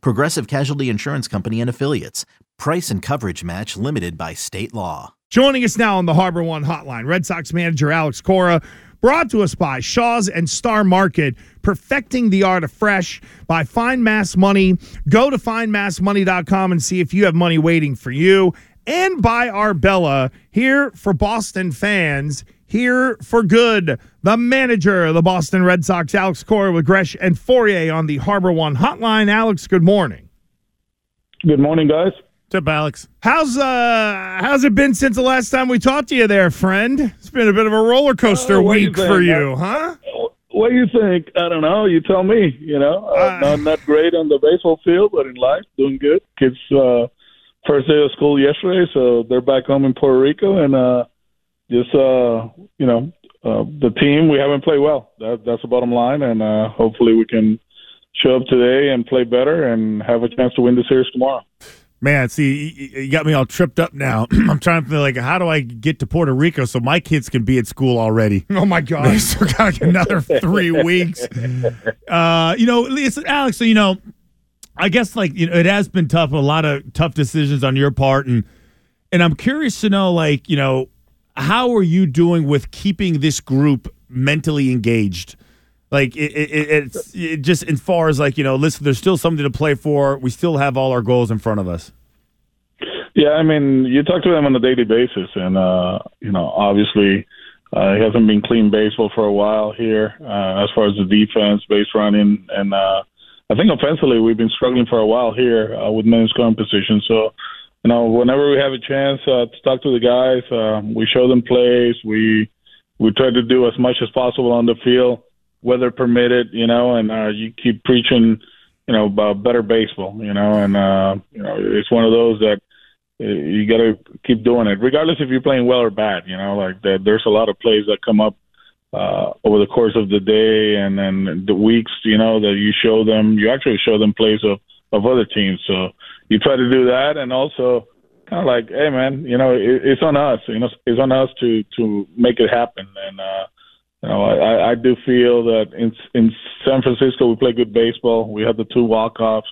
Progressive Casualty Insurance Company and Affiliates. Price and coverage match limited by state law. Joining us now on the Harbor One Hotline, Red Sox manager Alex Cora, brought to us by Shaw's and Star Market, perfecting the art of fresh by Find Mass Money. Go to findmassmoney.com and see if you have money waiting for you. And by Arbella, here for Boston fans here for good. The manager of the Boston Red Sox, Alex Cora, with Gresh and Fauria on the Harbor One Hotline. Alex, good morning. Good morning, guys. What's up, Alex? How's uh how's it been since the last time we talked to you, there, friend? It's been a bit of a roller coaster uh, week you for you, huh? What do you think? I don't know. You tell me. You know, uh, uh, not not great on the baseball field, but in life, doing good. Kids uh, first day of school yesterday, so they're back home in Puerto Rico, and uh, just uh, you know uh, the team we haven't played well. That, that's the bottom line, and uh, hopefully we can show up today and play better and have a chance to win the series tomorrow. Man, see, you got me all tripped up now. I'm trying to feel like, how do I get to Puerto Rico so my kids can be at school already? Oh my God! They still got like another three weeks. Uh, you know, listen, Alex. So you know, I guess like you know, it has been tough. A lot of tough decisions on your part, and and I'm curious to know, like, you know, how are you doing with keeping this group mentally engaged? Like it, it, it's it just as far as like you know, listen, there's still something to play for. We still have all our goals in front of us. Yeah, I mean, you talk to them on a daily basis, and uh, you know, obviously, uh, it hasn't been clean baseball for a while here uh, as far as the defense, base running, and uh, I think offensively we've been struggling for a while here uh, with men scoring position. So you know, whenever we have a chance uh, to talk to the guys, uh, we show them plays. We we try to do as much as possible on the field, weather permitted. You know, and uh, you keep preaching, you know, about better baseball. You know, and uh, you know, it's one of those that uh, you got to keep doing it, regardless if you're playing well or bad. You know, like that, there's a lot of plays that come up uh, over the course of the day and then the weeks. You know, that you show them. You actually show them plays of of other teams. So you try to do that, and also kind of like, hey man, you know, it, it's on us. You know, it's on us to to make it happen. And uh, you know, I, I do feel that in in San Francisco we play good baseball. We had the two walk offs.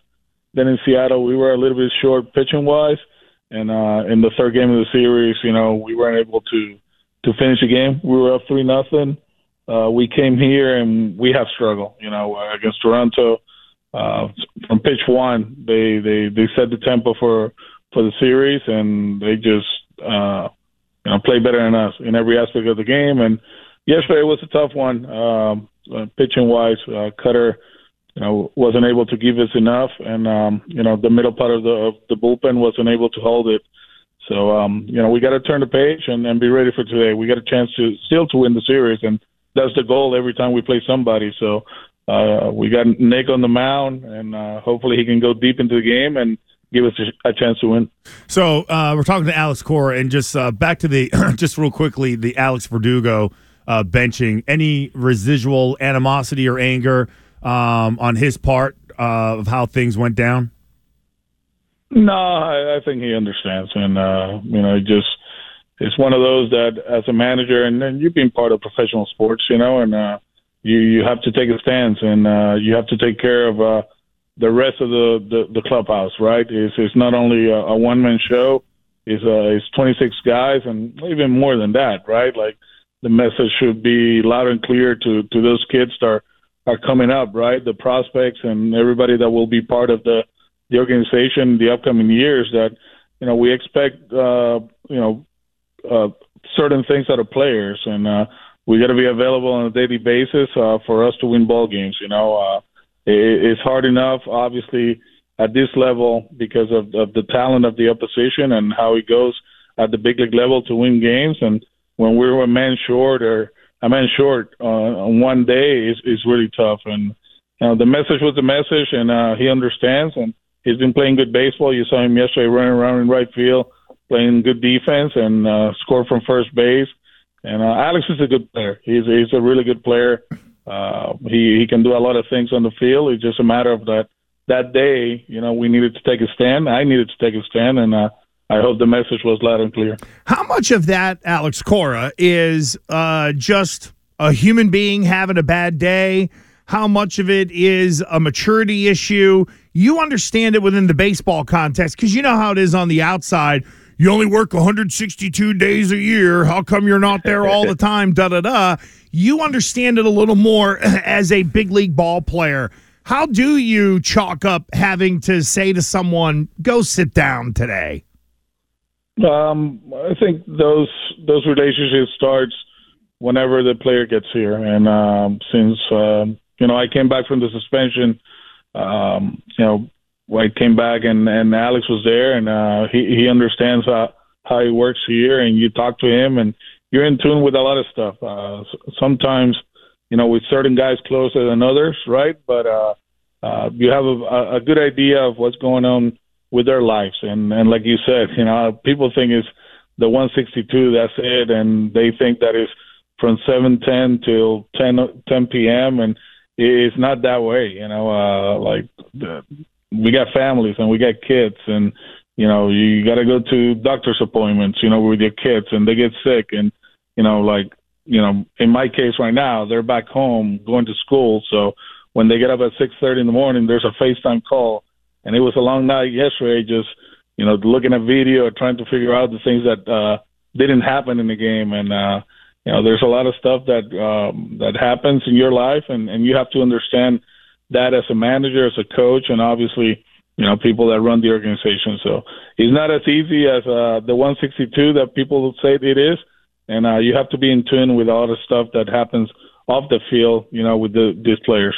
Then in Seattle we were a little bit short pitching wise, and uh, in the third game of the series, you know, we weren't able to to finish the game. We were up three nothing. Uh, we came here and we have struggled, you know, against Toronto uh, from pitch one, they they they set the tempo for for the series, and they just uh, you know play better than us in every aspect of the game. And yesterday was a tough one, um, uh, pitching wise. Uh, Kutter, you know, wasn't able to give us enough, and um, you know the middle part of the of the bullpen wasn't able to hold it. So um, you know we got to turn the page and, and be ready for today. We got a chance to still to win the series, and that's the goal every time we play somebody. So uh, we got Nick on the mound, and uh, hopefully he can go deep into the game and give us a, chance to win. So uh, we're talking to Alex Cora, and just uh, back to the just real quickly the Alex Verdugo uh, benching. Any residual animosity or anger um, on his part uh, of how things went down? No, I, I think he understands, and uh, you know, just it's one of those that as a manager, and then you've been part of professional sports, you know, and uh, you you have to take a stance and uh, you have to take care of uh, the rest of the, the, the clubhouse, right? It's it's not only a, a one man show. It's uh, it's 26 guys and even more than that, right? Like the message should be loud and clear to to those kids that are are coming up, right? The prospects and everybody that will be part of the the organization the upcoming years. That you know we expect uh, you know uh, certain things out of players and. Uh, we got to be available on a daily basis uh, for us to win ball games. You know, uh, it, it's hard enough, obviously, at this level because of, of the talent of the opposition and how it goes at the big league level to win games. And when we're a man short or a man short uh, on one day is is really tough. And you know, the message was the message, and uh, he understands. And he's been playing good baseball. You saw him yesterday running around in right field, playing good defense, and uh, scored from first base. And uh, Alex is a good player. He's he's a really good player. Uh, he he can do a lot of things on the field. It's just a matter of that that day. You know, we needed to take a stand. I needed to take a stand, and uh, I hope the message was loud and clear. How much of that, Alex Cora, is uh, just a human being having a bad day? How much of it is a maturity issue? You understand it within the baseball context because you know how it is on the outside you only work 162 days a year. How come you're not there all the time? Da da da. You understand it a little more as a big league ball player. How do you chalk up having to say to someone, "Go sit down today"? Um, I think those those relationships starts whenever the player gets here, and um, since um, you know I came back from the suspension, um, you know I came back and and Alex was there, and uh, he he understands how how he works here, and you talk to him, and you're in tune with a lot of stuff. Uh, sometimes, you know, with certain guys closer than others, right? But uh, uh, you have a, a good idea of what's going on with their lives, and and like you said, you know, people think it's the 162, that's it, and they think that is from 7:10 till 10 10 p.m. and it's not that way, you know. Uh, like the, we got families and we got kids and you know you got to go to doctor's appointments you know with your kids and they get sick and you know like you know in my case right now they're back home going to school. So when they get up at six thirty in the morning there's a facetime call. And it was a long night yesterday just you know looking at video trying to figure out the things that uh didn't happen in the game. And uh you know there's a lot of stuff that um that happens in your life and and you have to understand that as a manager, as a coach, and obviously, you know, people that run the organization. So it's not as easy as uh, the 162 that people say it is, and uh, you have to be in tune with all the stuff that happens off the field, you know, with the, these players.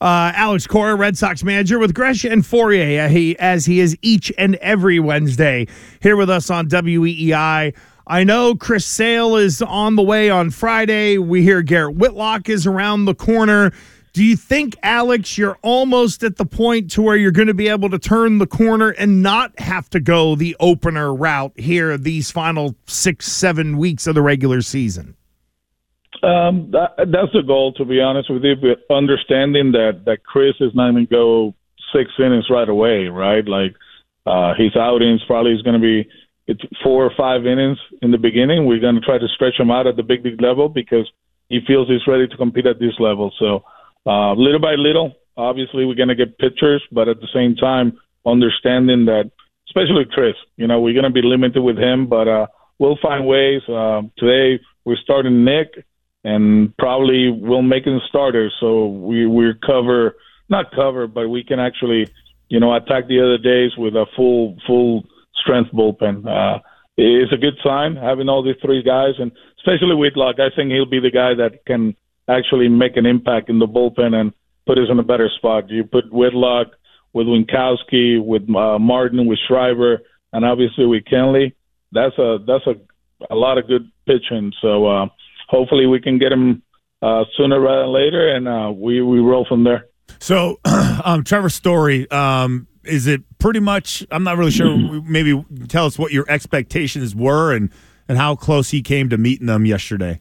Uh, Alex Cora, Red Sox manager with Gresh and Fauria, uh, he, as he is each and every Wednesday here with us on WEEI. I know Chris Sale is on the way on Friday. We hear Garrett Whitlock is around the corner. Do you think, Alex, you're almost at the point to where you're going to be able to turn the corner and not have to go the opener route here these final six, seven weeks of the regular season? Um, that, that's the goal, to be honest with you. But understanding that that Chris is not going to go six innings right away, right? Like uh, his outings probably is going to be it's four or five innings in the beginning. We're going to try to stretch him out at the big league level because he feels he's ready to compete at this level. So uh, little by little, obviously, we're going to get pitchers, but at the same time, understanding that, especially Chris, you know, we're going to be limited with him, but uh, we'll find ways. Uh, today, we're starting Nick, and probably we'll make him starter, so we we're cover not cover, but we can actually, you know, attack the other days with a full full strength bullpen. Uh, it's a good sign having all these three guys, and especially Whitlock. I think he'll be the guy that can actually make an impact in the bullpen and put us in a better spot. You put Whitlock with Winckowski, with uh, Martin, with Schreiber, and obviously with Kenley. That's a that's a a lot of good pitching. So uh, hopefully we can get him uh, sooner rather than later, and uh, we we roll from there. So, um, Trevor Story, um, is it pretty much? I'm not really sure. Maybe tell us what your expectations were and and how close he came to meeting them yesterday.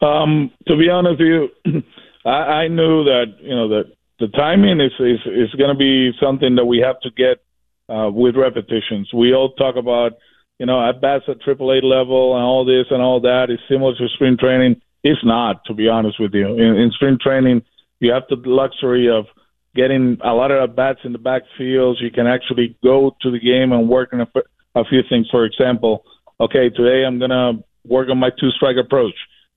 Um, to be honest with you, I, I knew that you know that the timing is is, is going to be something that we have to get uh, with repetitions. We all talk about you know at bats at AAA level and all this and all that is similar to spring training. It's not, to be honest with you. In, in spring training, you have the luxury of getting a lot of at bats in the backfields. You can actually go to the game and work on a, a few things. For example, okay, today I'm gonna work on my two strike approach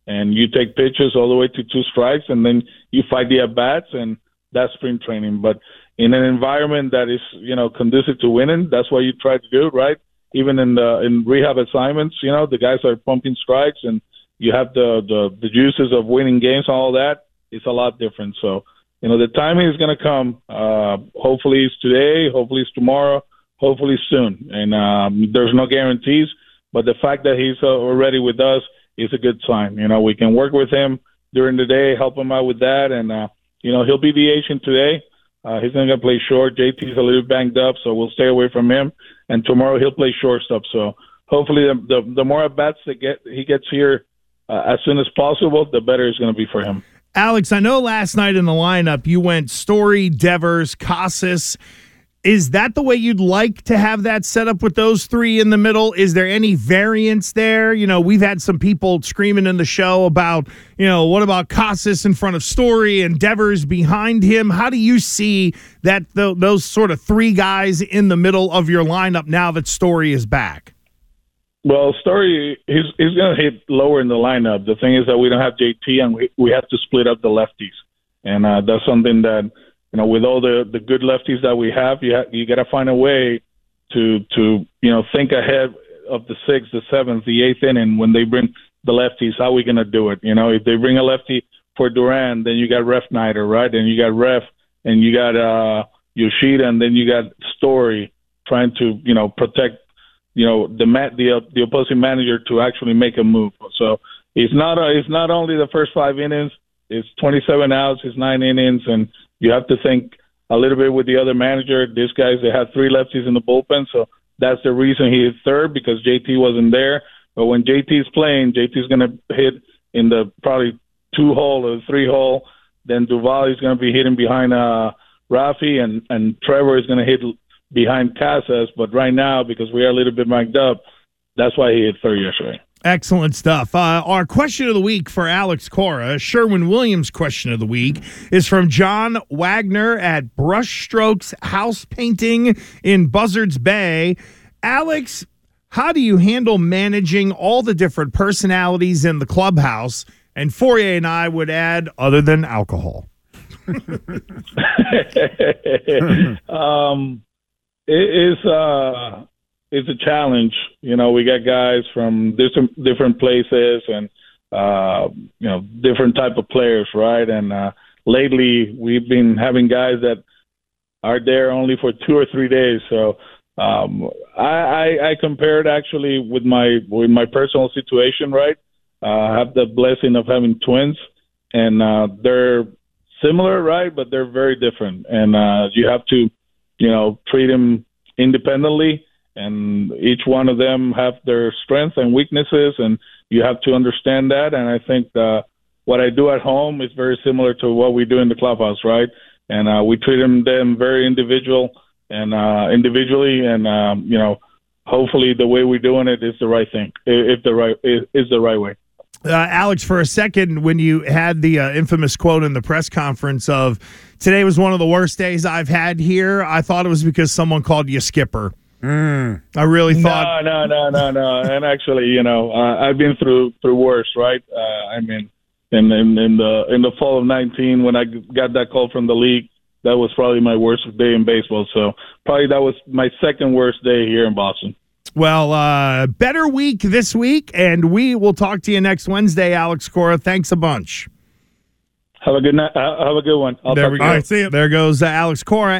and you take pitches all the way to two strikes, and then you fight the at bats, and that's spring training. But in an environment that is you know conducive to winning, that's what you try to do, right? Even in the in rehab assignments, you know the guys are pumping strikes, and you have the the, the juices of winning games and all that. It's a lot different. So you know the timing is going to come. Uh, hopefully it's today. Hopefully it's tomorrow. Hopefully soon. And um, there's no guarantees, but the fact that he's uh, already with us is a good sign. You know, we can work with him during the day, help him out with that, and uh, you know he'll be the agent today. Uh, he's not going to play short. JT's a little banged up, so we'll stay away from him. And tomorrow he'll play shortstop. So hopefully, the the, the more at bats that get he gets here uh, as soon as possible, the better it's going to be for him. Alex, I know last night in the lineup you went Story, Devers, Casas. Is that the way you'd like to have that set up with those three in the middle? Is there any variance there? You know, we've had some people screaming in the show about, you know, what about Casas in front of Story and Devers behind him? How do you see that th- those sort of three guys in the middle of your lineup now that Story is back? Well, Story he's he's going to hit lower in the lineup. The thing is that we don't have JT and we we have to split up the lefties, and uh, that's something that you know, with all the the good lefties that we have, you ha- you got to find a way to to you know think ahead of the sixth, the seventh, the eighth inning when they bring the lefties. How are we gonna do it? You know, if they bring a lefty for Duran, then you got Refsnyder, right? And you got Ref, and you got uh Yoshida, and then you got Story trying to you know protect you know the ma- the uh, the opposing manager to actually make a move. So it's not a, it's not only the first five innings. It's 27 outs. It's nine innings, and you have to think a little bit with the other manager. These guys, they had three lefties in the bullpen, so that's the reason he is third because JT wasn't there. But when JT is playing, JT is going to hit in the probably two hole or three hole. Then Duvall is going to be hitting behind uh, Rafi, and and Trevor is going to hit behind Casas. But right now, because we are a little bit mic'd up, that's why he hit third yesterday. Excellent stuff. Uh, our question of the week for Alex Cora, Sherwin Williams' question of the week, is from John Wagner at Brushstrokes House Painting in Buzzards Bay. Alex, how do you handle managing all the different personalities in the clubhouse? And Fauria and I would add, other than alcohol. um, it is. Uh, it's a challenge. You know, we got guys from different different places and uh, you know different type of players, right? And uh, lately, we've been having guys that are there only for two or three days. So um, I, I, I compared actually with my with my personal situation, right? Uh, I have the blessing of having twins, and uh, they're similar, right? But they're very different, and uh, you have to, you know, treat them independently and each one of them have their strengths and weaknesses, and you have to understand that. And I think uh, what I do at home is very similar to what we do in the clubhouse, right? And uh, we treat them, them very individual and uh, individually, and um, you know, hopefully the way we're doing it is the right thing, if the right is the right way. Uh, Alex, for a second, when you had the uh, infamous quote in the press conference of "Today was one of the worst days I've had here," I thought it was because someone called you Skipper. Mm. I really thought. No, no, no, no, no. and actually, you know, uh, I've been through through worse, right? Uh, I mean, in, in in the in the fall of '19, when I got that call from the league, that was probably my worst day in baseball. So probably that was my second worst day here in Boston. Well, uh, better week this week, and we will talk to you next Wednesday, Alex Cora. Thanks a bunch. Have a good night. Uh, have a good one. I'll there we go. Right, see you. There goes uh, Alex Cora.